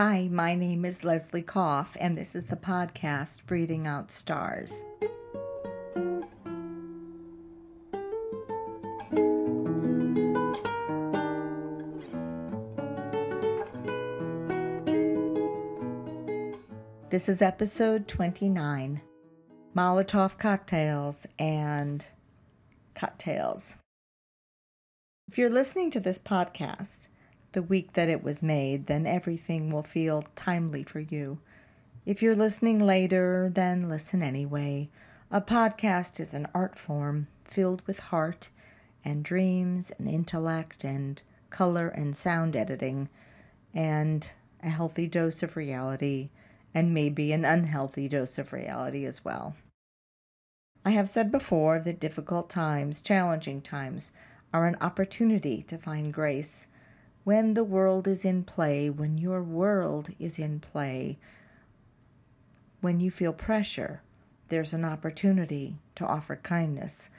Hi, my name is Leslie Koff, and this is the podcast Breathing Out Stars. This is episode 29 Molotov cocktails and cocktails. If you're listening to this podcast the week that it was made, then everything will feel timely for you. If you're listening later, then listen anyway. A podcast is an art form filled with heart and dreams and intellect and color and sound editing and a healthy dose of reality and maybe an unhealthy dose of reality as well. I have said before that difficult times, challenging times, are an opportunity to find grace. When the world is in play, when your world is in play, when you feel pressure, there's an opportunity to offer kindness.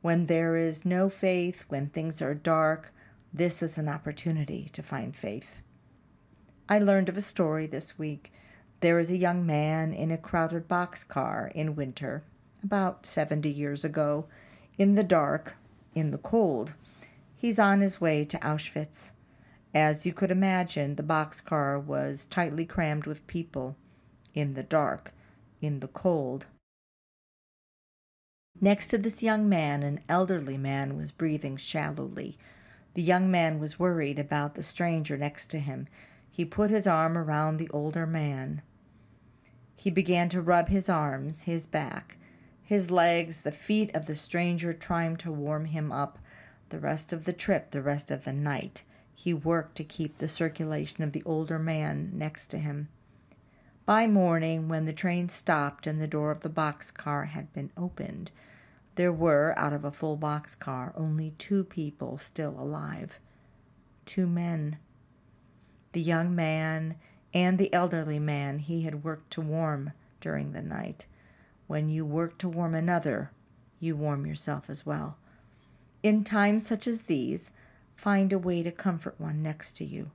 When there is no faith, when things are dark, this is an opportunity to find faith. I learned of a story this week there is a young man in a crowded boxcar in winter, about 70 years ago, in the dark, in the cold. He's on his way to Auschwitz. As you could imagine, the boxcar was tightly crammed with people, in the dark, in the cold. Next to this young man, an elderly man was breathing shallowly. The young man was worried about the stranger next to him. He put his arm around the older man. He began to rub his arms, his back, his legs, the feet of the stranger, trying to warm him up. The rest of the trip, the rest of the night, he worked to keep the circulation of the older man next to him. By morning, when the train stopped and the door of the boxcar had been opened, there were, out of a full boxcar, only two people still alive. Two men. The young man and the elderly man he had worked to warm during the night. When you work to warm another, you warm yourself as well. In times such as these, find a way to comfort one next to you.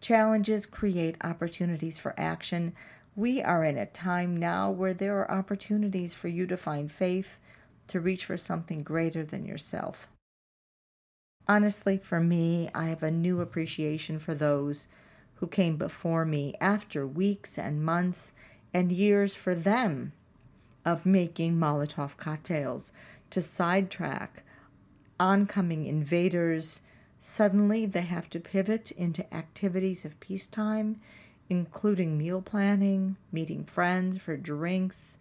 Challenges create opportunities for action. We are in a time now where there are opportunities for you to find faith, to reach for something greater than yourself. Honestly, for me, I have a new appreciation for those who came before me after weeks and months and years for them of making Molotov cocktails to sidetrack oncoming invaders. Suddenly, they have to pivot into activities of peacetime, including meal planning, meeting friends for drinks,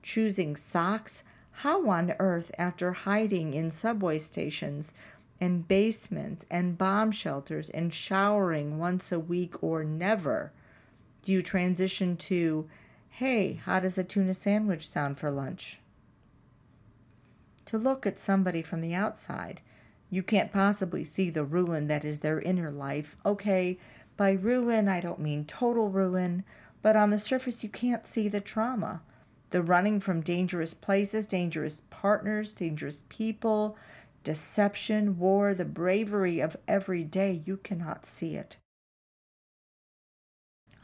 choosing socks. How on earth, after hiding in subway stations and basements and bomb shelters and showering once a week or never? Do you transition to, hey, how does a tuna sandwich sound for lunch? To look at somebody from the outside, you can't possibly see the ruin that is their inner life. Okay, by ruin, I don't mean total ruin, but on the surface, you can't see the trauma. The running from dangerous places, dangerous partners, dangerous people, deception, war, the bravery of every day, you cannot see it.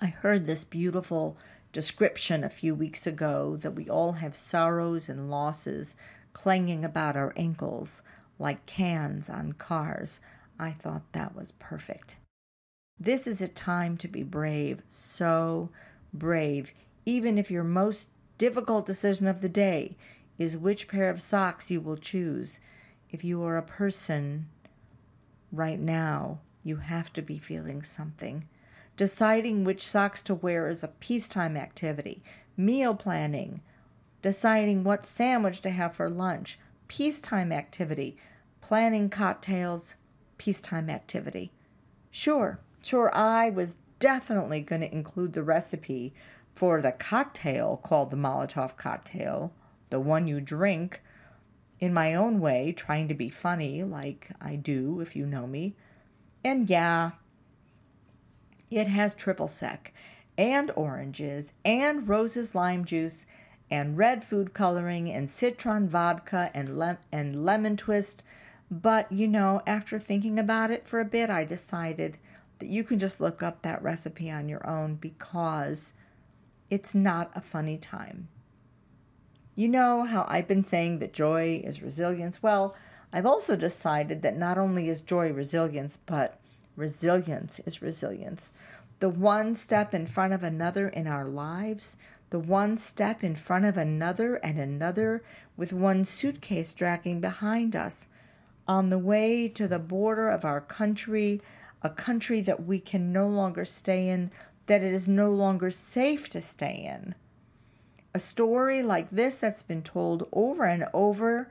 I heard this beautiful description a few weeks ago that we all have sorrows and losses clanging about our ankles like cans on cars. I thought that was perfect. This is a time to be brave, so brave, even if your most difficult decision of the day is which pair of socks you will choose if you are a person right now, you have to be feeling something. Deciding which socks to wear is a peacetime activity. Meal planning, deciding what sandwich to have for lunch, peacetime activity. Planning cocktails, peacetime activity. Sure, sure, I was definitely going to include the recipe for the cocktail called the Molotov cocktail, the one you drink in my own way, trying to be funny like I do if you know me. And yeah, it has triple sec and oranges and Rose's lime juice and red food coloring and citron vodka and le- and lemon twist. But you know, after thinking about it for a bit, I decided that you can just look up that recipe on your own because it's not a funny time. You know how I've been saying that joy is resilience? Well, I've also decided that not only is joy resilience, but resilience is resilience. The one step in front of another in our lives, the one step in front of another and another, with one suitcase dragging behind us, on the way to the border of our country, a country that we can no longer stay in, that it is no longer safe to stay in. A story like this that's been told over and over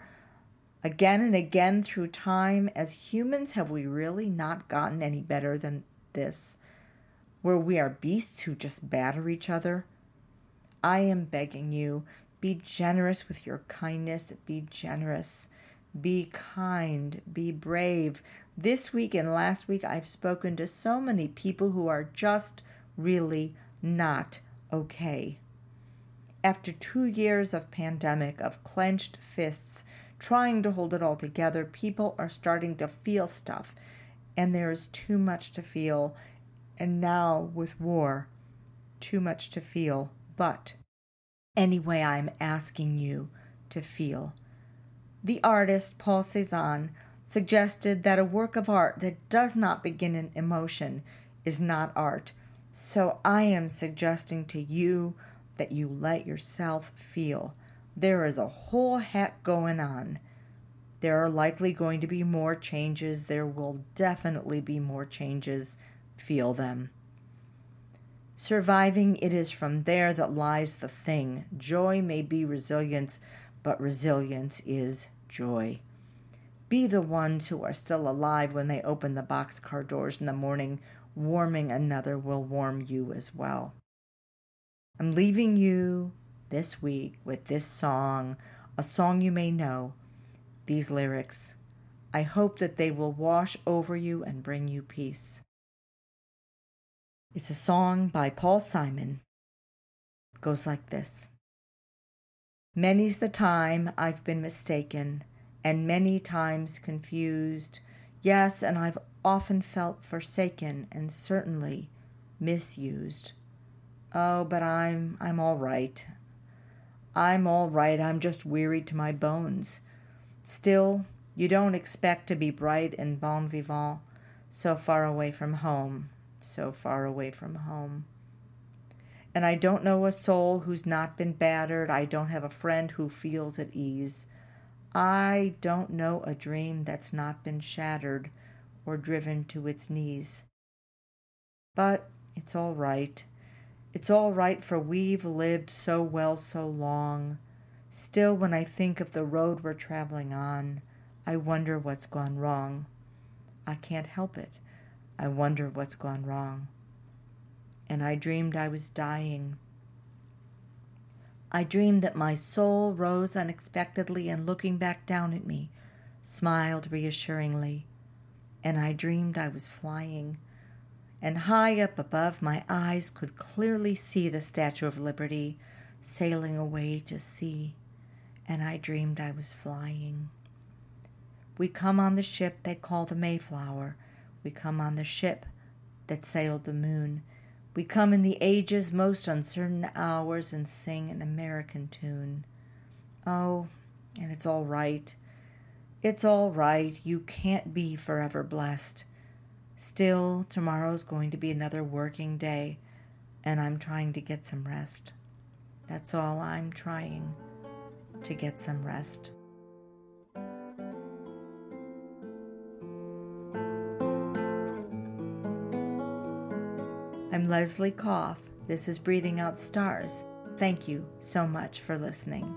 again and again through time. As humans, have we really not gotten any better than this? Where we are beasts who just batter each other? I am begging you, be generous with your kindness, be generous. Be kind, be brave. This week and last week, I've spoken to so many people who are just really not okay. After two years of pandemic, of clenched fists, trying to hold it all together, people are starting to feel stuff, and there is too much to feel. And now, with war, too much to feel. But anyway, I'm asking you to feel. The artist Paul Cézanne suggested that a work of art that does not begin in emotion is not art. So I am suggesting to you that you let yourself feel. There is a whole heck going on. There are likely going to be more changes. There will definitely be more changes. Feel them. Surviving, it is from there that lies the thing. Joy may be resilience, but resilience is joy. Be the ones who are still alive when they open the boxcar doors in the morning. Warming another will warm you as well. I'm leaving you this week with this song, a song you may know, these lyrics. I hope that they will wash over you and bring you peace. It's a song by Paul Simon. It goes like this Many's the time I've been mistaken, and many times confused. Yes, and I've often felt forsaken and certainly misused. Oh, but I'm I'm all right. I'm all right. I'm just wearied to my bones. Still, you don't expect to be bright and bon vivant so far away from home, so far away from home. And I don't know a soul who's not been battered. I don't have a friend who feels at ease. I don't know a dream that's not been shattered or driven to its knees. But it's all right. It's all right, for we've lived so well so long. Still, when I think of the road we're traveling on, I wonder what's gone wrong. I can't help it. I wonder what's gone wrong. And I dreamed I was dying. I dreamed that my soul rose unexpectedly and looking back down at me, smiled reassuringly. And I dreamed I was flying and high up above my eyes could clearly see the Statue of Liberty sailing away to sea, and I dreamed I was flying. We come on the ship they call the Mayflower. We come on the ship that sailed the moon. We come in the age's most uncertain hours and sing an American tune. Oh, and it's all right. It's all right. You can't be forever blessed. Still, tomorrow's going to be another working day, and I'm trying to get some rest. That's all I'm trying to get some rest. I'm Leslie Koff. This is Breathing Out Stars. Thank you so much for listening.